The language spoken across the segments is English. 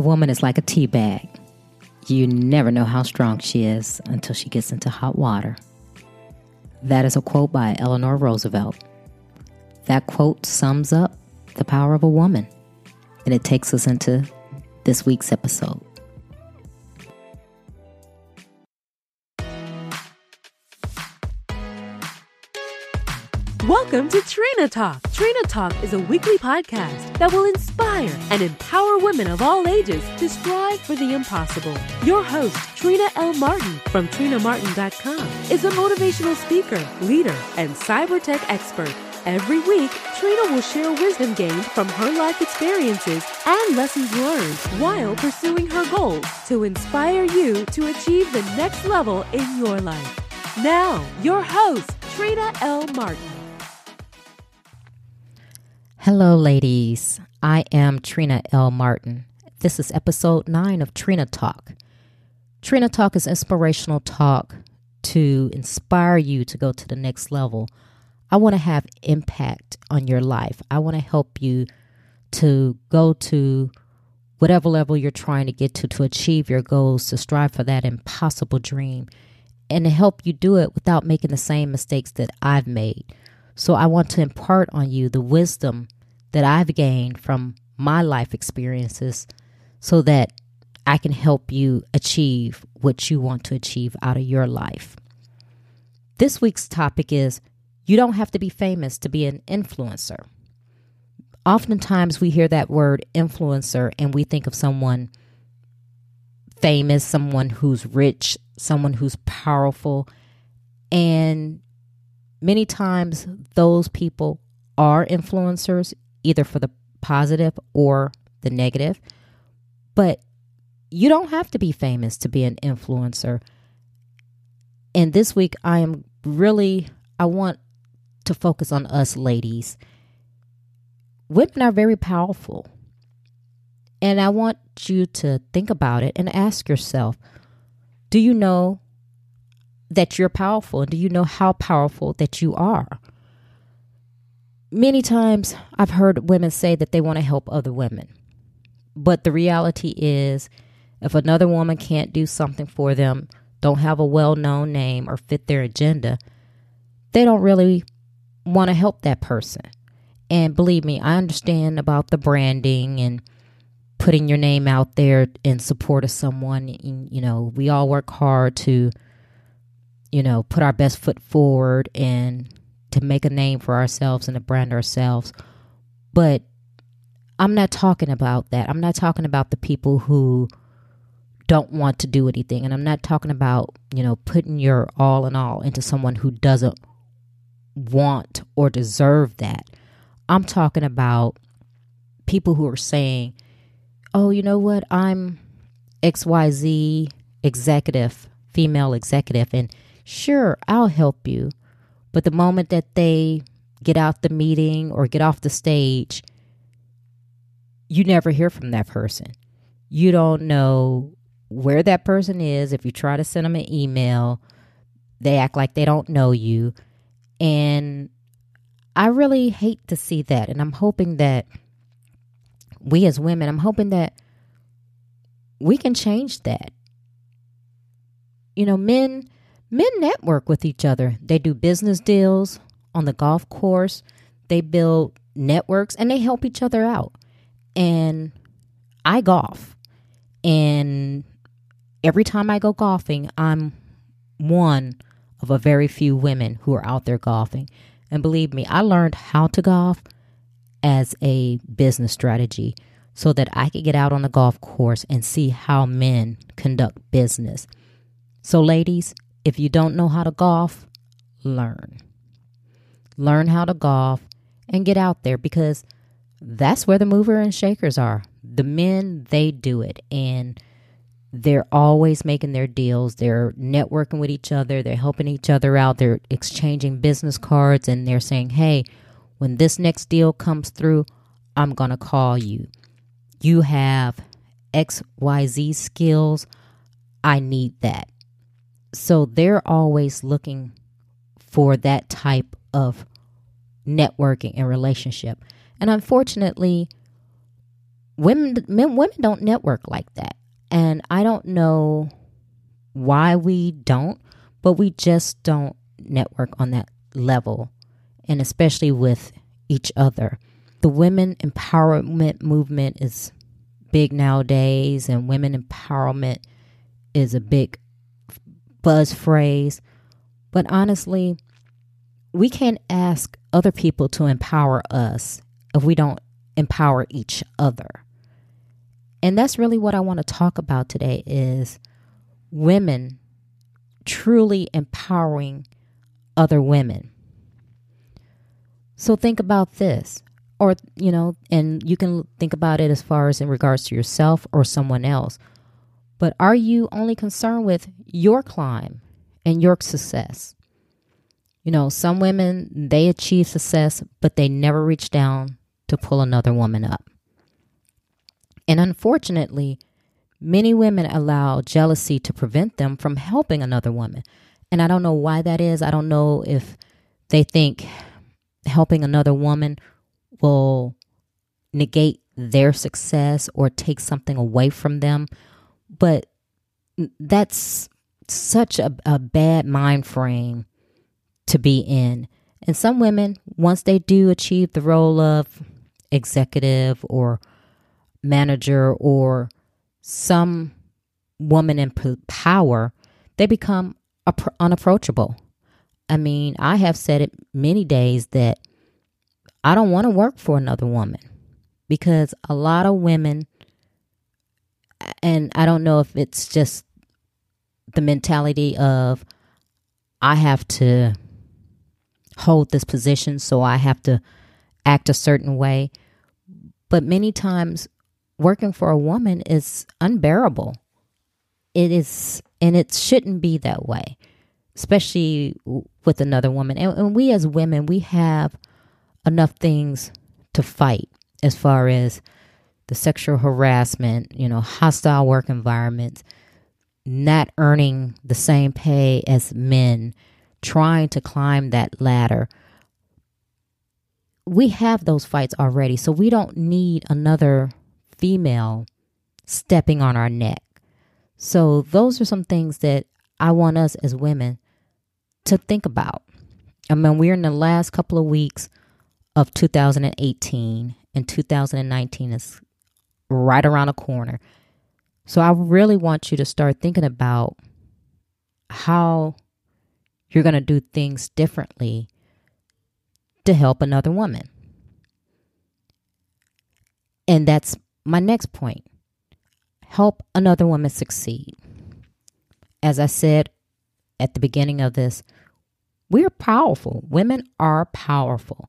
A woman is like a tea bag. You never know how strong she is until she gets into hot water. That is a quote by Eleanor Roosevelt. That quote sums up the power of a woman, and it takes us into this week's episode. Welcome to Trina Talk. Trina Talk is a weekly podcast that will inspire and empower women of all ages to strive for the impossible. Your host, Trina L. Martin from TrinaMartin.com, is a motivational speaker, leader, and cyber tech expert. Every week, Trina will share wisdom gained from her life experiences and lessons learned while pursuing her goals to inspire you to achieve the next level in your life. Now, your host, Trina L. Martin. Hello, ladies. I am Trina L. Martin. This is episode 9 of Trina Talk. Trina Talk is inspirational talk to inspire you to go to the next level. I want to have impact on your life. I want to help you to go to whatever level you're trying to get to to achieve your goals, to strive for that impossible dream, and to help you do it without making the same mistakes that I've made. So I want to impart on you the wisdom that I've gained from my life experiences so that I can help you achieve what you want to achieve out of your life. This week's topic is you don't have to be famous to be an influencer. Oftentimes we hear that word influencer and we think of someone famous, someone who's rich, someone who's powerful. And many times those people are influencers either for the positive or the negative but you don't have to be famous to be an influencer and this week i am really i want to focus on us ladies women are very powerful and i want you to think about it and ask yourself do you know that you're powerful? And do you know how powerful that you are? Many times I've heard women say that they want to help other women. But the reality is, if another woman can't do something for them, don't have a well known name, or fit their agenda, they don't really want to help that person. And believe me, I understand about the branding and putting your name out there in support of someone. You know, we all work hard to you know, put our best foot forward and to make a name for ourselves and to brand ourselves. But I'm not talking about that. I'm not talking about the people who don't want to do anything. And I'm not talking about, you know, putting your all in all into someone who doesn't want or deserve that. I'm talking about people who are saying, oh, you know what? I'm XYZ executive, female executive, and Sure, I'll help you. But the moment that they get out the meeting or get off the stage, you never hear from that person. You don't know where that person is. If you try to send them an email, they act like they don't know you. And I really hate to see that. And I'm hoping that we as women, I'm hoping that we can change that. You know, men Men network with each other. They do business deals on the golf course, they build networks, and they help each other out. And I golf. And every time I go golfing, I'm one of a very few women who are out there golfing. And believe me, I learned how to golf as a business strategy so that I could get out on the golf course and see how men conduct business. So, ladies, if you don't know how to golf, learn. Learn how to golf and get out there because that's where the mover and shakers are. The men, they do it. And they're always making their deals. They're networking with each other. They're helping each other out. They're exchanging business cards and they're saying, hey, when this next deal comes through, I'm going to call you. You have XYZ skills. I need that. So they're always looking for that type of networking and relationship. And unfortunately, women men, women don't network like that. And I don't know why we don't, but we just don't network on that level and especially with each other. The women empowerment movement is big nowadays and women empowerment is a big buzz phrase. But honestly, we can't ask other people to empower us if we don't empower each other. And that's really what I want to talk about today is women truly empowering other women. So think about this or you know, and you can think about it as far as in regards to yourself or someone else. But are you only concerned with your climb and your success? You know, some women they achieve success, but they never reach down to pull another woman up. And unfortunately, many women allow jealousy to prevent them from helping another woman. And I don't know why that is. I don't know if they think helping another woman will negate their success or take something away from them. But that's such a, a bad mind frame to be in. And some women, once they do achieve the role of executive or manager or some woman in power, they become unapproachable. I mean, I have said it many days that I don't want to work for another woman because a lot of women, and I don't know if it's just the mentality of I have to hold this position, so I have to act a certain way. But many times, working for a woman is unbearable. It is, and it shouldn't be that way, especially with another woman. And, and we as women, we have enough things to fight as far as the sexual harassment, you know, hostile work environments, not earning the same pay as men, trying to climb that ladder. We have those fights already, so we don't need another female stepping on our neck. So, those are some things that I want us as women to think about. I mean, we're in the last couple of weeks of 2018 and 2019 is right around the corner. So I really want you to start thinking about how you're going to do things differently to help another woman. And that's my next point. Help another woman succeed. As I said at the beginning of this, we're powerful. Women are powerful.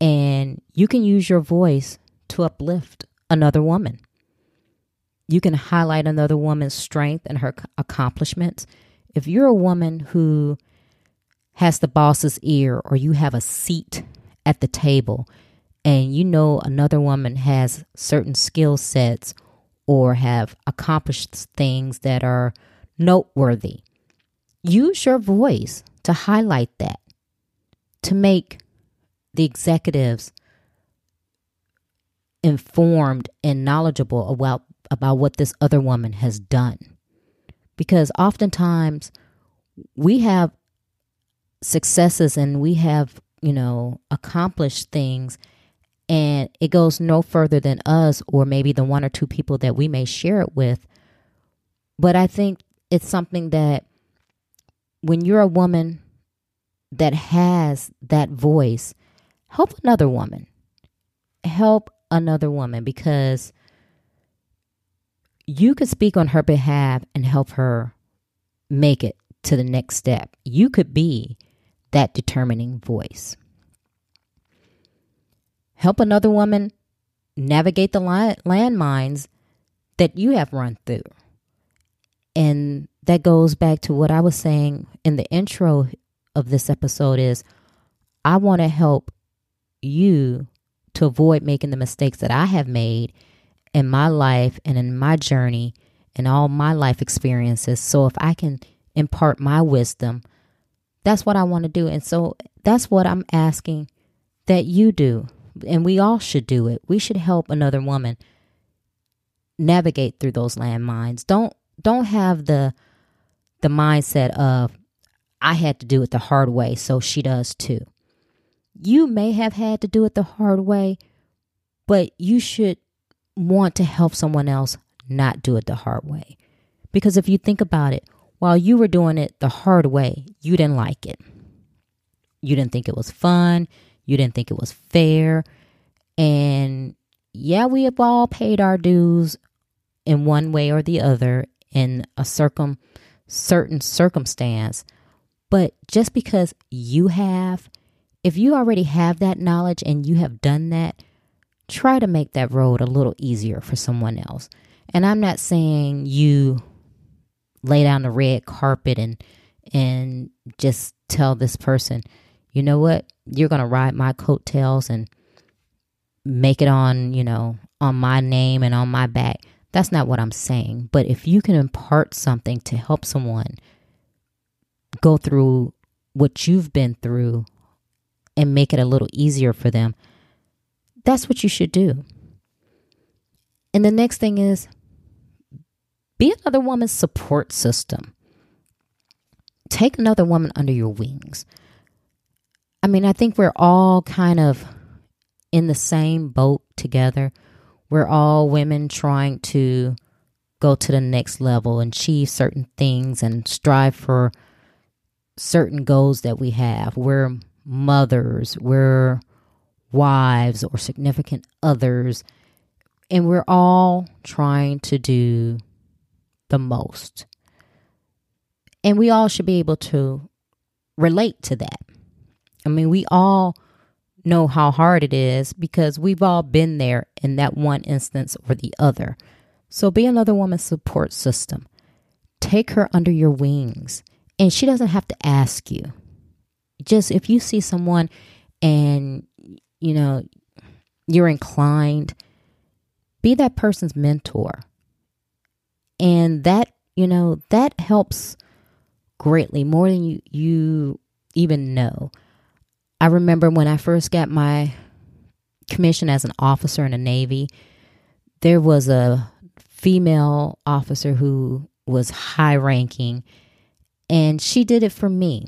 And you can use your voice to uplift another woman. You can highlight another woman's strength and her accomplishments. If you're a woman who has the boss's ear or you have a seat at the table and you know another woman has certain skill sets or have accomplished things that are noteworthy, use your voice to highlight that, to make the executives informed and knowledgeable about about what this other woman has done because oftentimes we have successes and we have you know accomplished things and it goes no further than us or maybe the one or two people that we may share it with but i think it's something that when you're a woman that has that voice help another woman. Help another woman because you could speak on her behalf and help her make it to the next step. You could be that determining voice. Help another woman navigate the landmines that you have run through. And that goes back to what I was saying in the intro of this episode is I want to help you to avoid making the mistakes that I have made in my life and in my journey and all my life experiences. So if I can impart my wisdom, that's what I want to do. And so that's what I'm asking that you do. And we all should do it. We should help another woman navigate through those landmines. Don't don't have the the mindset of I had to do it the hard way, so she does too. You may have had to do it the hard way, but you should want to help someone else not do it the hard way. Because if you think about it, while you were doing it the hard way, you didn't like it. You didn't think it was fun. You didn't think it was fair. And yeah, we have all paid our dues in one way or the other in a circum certain circumstance. But just because you have, if you already have that knowledge and you have done that, try to make that road a little easier for someone else. And I'm not saying you lay down the red carpet and and just tell this person, you know what, you're gonna ride my coattails and make it on, you know, on my name and on my back. That's not what I'm saying. But if you can impart something to help someone go through what you've been through and make it a little easier for them, that's what you should do. And the next thing is be another woman's support system. Take another woman under your wings. I mean, I think we're all kind of in the same boat together. We're all women trying to go to the next level and achieve certain things and strive for certain goals that we have. We're mothers, we're wives or significant others, and we're all trying to do the most. And we all should be able to relate to that. I mean, we all know how hard it is because we've all been there in that one instance or the other. So be another woman's support system. Take her under your wings. And she doesn't have to ask you. Just if you see someone and, you know, you're inclined, be that person's mentor. And that, you know, that helps greatly more than you, you even know. I remember when I first got my commission as an officer in the Navy, there was a female officer who was high ranking, and she did it for me.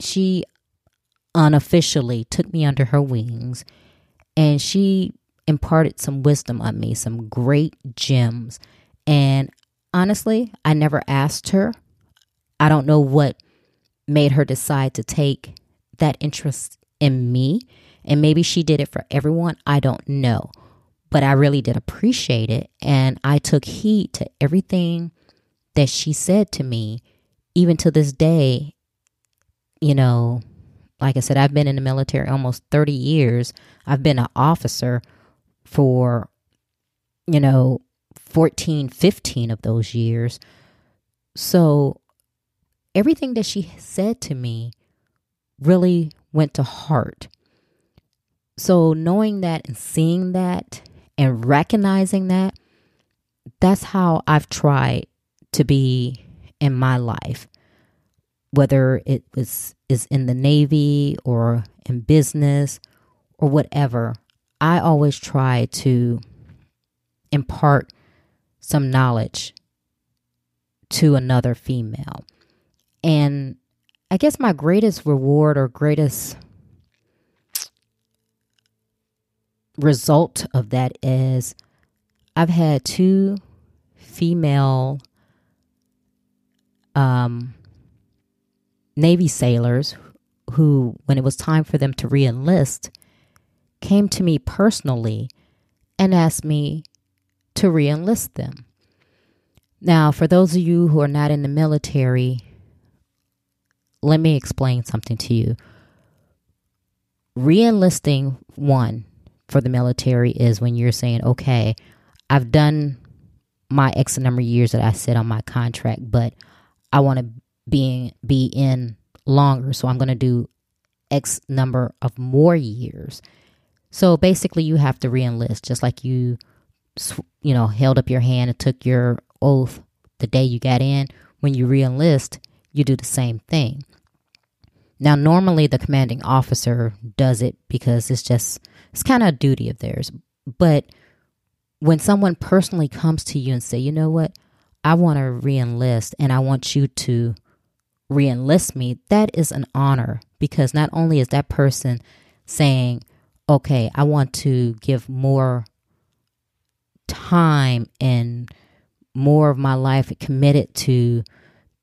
She unofficially took me under her wings and she imparted some wisdom on me, some great gems. And honestly, I never asked her. I don't know what made her decide to take that interest in me. And maybe she did it for everyone. I don't know. But I really did appreciate it. And I took heed to everything that she said to me, even to this day. You know, like I said, I've been in the military almost 30 years. I've been an officer for, you know, 14, 15 of those years. So everything that she said to me really went to heart. So, knowing that and seeing that and recognizing that, that's how I've tried to be in my life. Whether it was is in the Navy or in business or whatever, I always try to impart some knowledge to another female. And I guess my greatest reward or greatest result of that is I've had two female um, Navy sailors who, when it was time for them to reenlist, came to me personally and asked me to reenlist them. Now, for those of you who are not in the military, let me explain something to you. Reenlisting one for the military is when you're saying, okay, I've done my X number of years that I said on my contract, but I want to be be in longer, so I'm going to do X number of more years. So basically, you have to reenlist, just like you, you know, held up your hand and took your oath the day you got in. When you reenlist, you do the same thing. Now, normally the commanding officer does it because it's just, it's kind of a duty of theirs. But when someone personally comes to you and say, you know what, I want to reenlist and I want you to reenlist me, that is an honor because not only is that person saying, okay, I want to give more time and more of my life committed to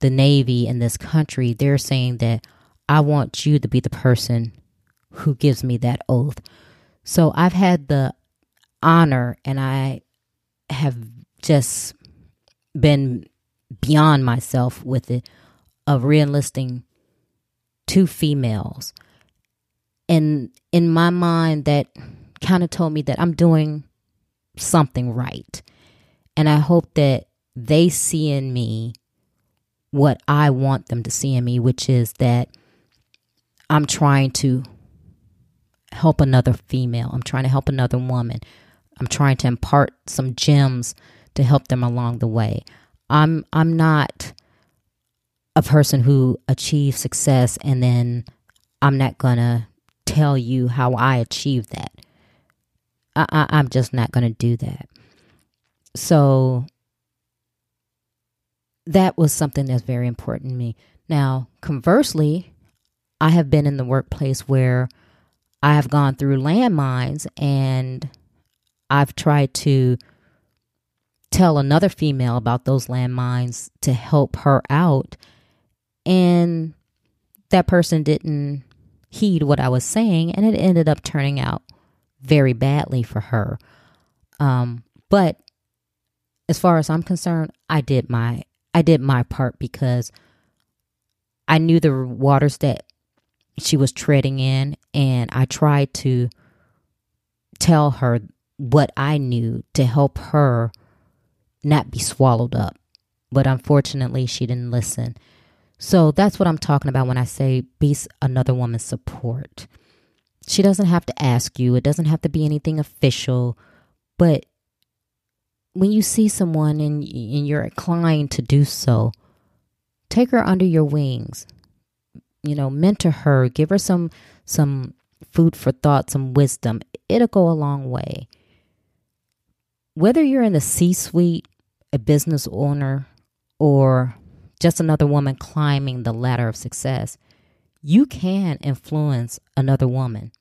the Navy in this country, they're saying that I want you to be the person who gives me that oath. So I've had the honor and I have just been beyond myself with it of reenlisting two females. And in my mind, that kind of told me that I'm doing something right. And I hope that they see in me what I want them to see in me, which is that I'm trying to help another female. I'm trying to help another woman. I'm trying to impart some gems to help them along the way. I'm I'm not a person who achieves success and then I'm not gonna tell you how I achieved that. I, I, I'm just not gonna do that. So that was something that's very important to me. Now, conversely, I have been in the workplace where I have gone through landmines and I've tried to tell another female about those landmines to help her out. And that person didn't heed what I was saying, and it ended up turning out very badly for her. Um, but as far as I'm concerned, I did my I did my part because I knew the waters that she was treading in, and I tried to tell her what I knew to help her not be swallowed up. But unfortunately, she didn't listen. So that's what I'm talking about when I say be another woman's support. She doesn't have to ask you, it doesn't have to be anything official, but when you see someone and, and you're inclined to do so, take her under your wings. You know, mentor her, give her some some food for thought, some wisdom. It'll go a long way. Whether you're in the C-suite, a business owner, or just another woman climbing the ladder of success, you can influence another woman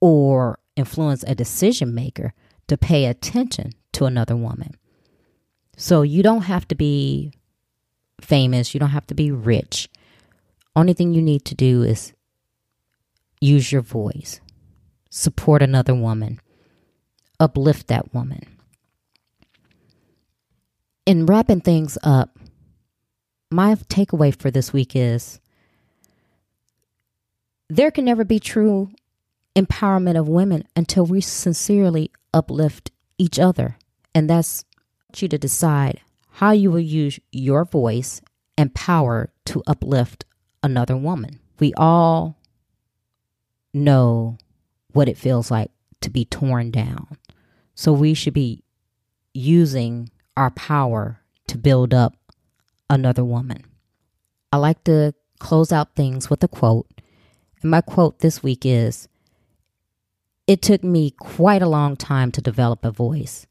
or influence a decision maker to pay attention to another woman. So you don't have to be famous, you don't have to be rich. Only thing you need to do is use your voice, support another woman, uplift that woman. In wrapping things up, my takeaway for this week is there can never be true empowerment of women until we sincerely uplift each other. And that's you to decide how you will use your voice and power to uplift another woman. We all know what it feels like to be torn down. So we should be using our power to build up another woman. I like to close out things with a quote. And my quote this week is it took me quite a long time to develop a voice.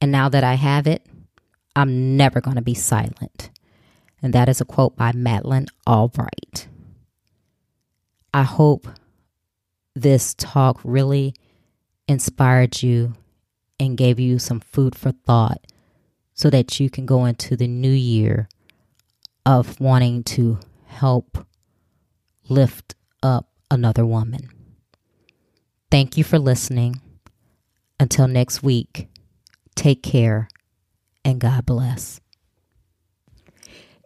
And now that I have it, I'm never going to be silent. And that is a quote by Madeleine Albright. I hope this talk really inspired you and gave you some food for thought so that you can go into the new year of wanting to help lift up another woman. Thank you for listening. Until next week, take care and God bless.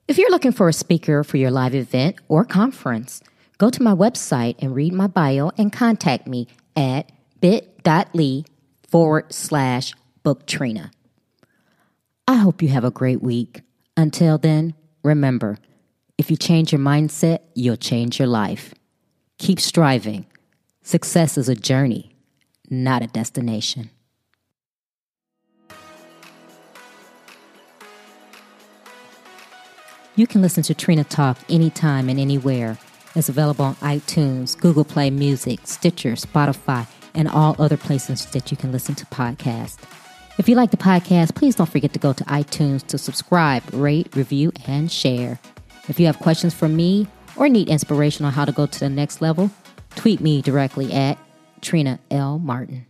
If you're looking for a speaker for your live event or conference, go to my website and read my bio and contact me at bit.ly forward slash book Trina. I hope you have a great week. Until then, remember if you change your mindset, you'll change your life. Keep striving Success is a journey, not a destination. You can listen to Trina Talk anytime and anywhere. It's available on iTunes, Google Play Music, Stitcher, Spotify, and all other places that you can listen to podcasts. If you like the podcast, please don't forget to go to iTunes to subscribe, rate, review, and share. If you have questions for me or need inspiration on how to go to the next level, tweet me directly at Trina L. Martin.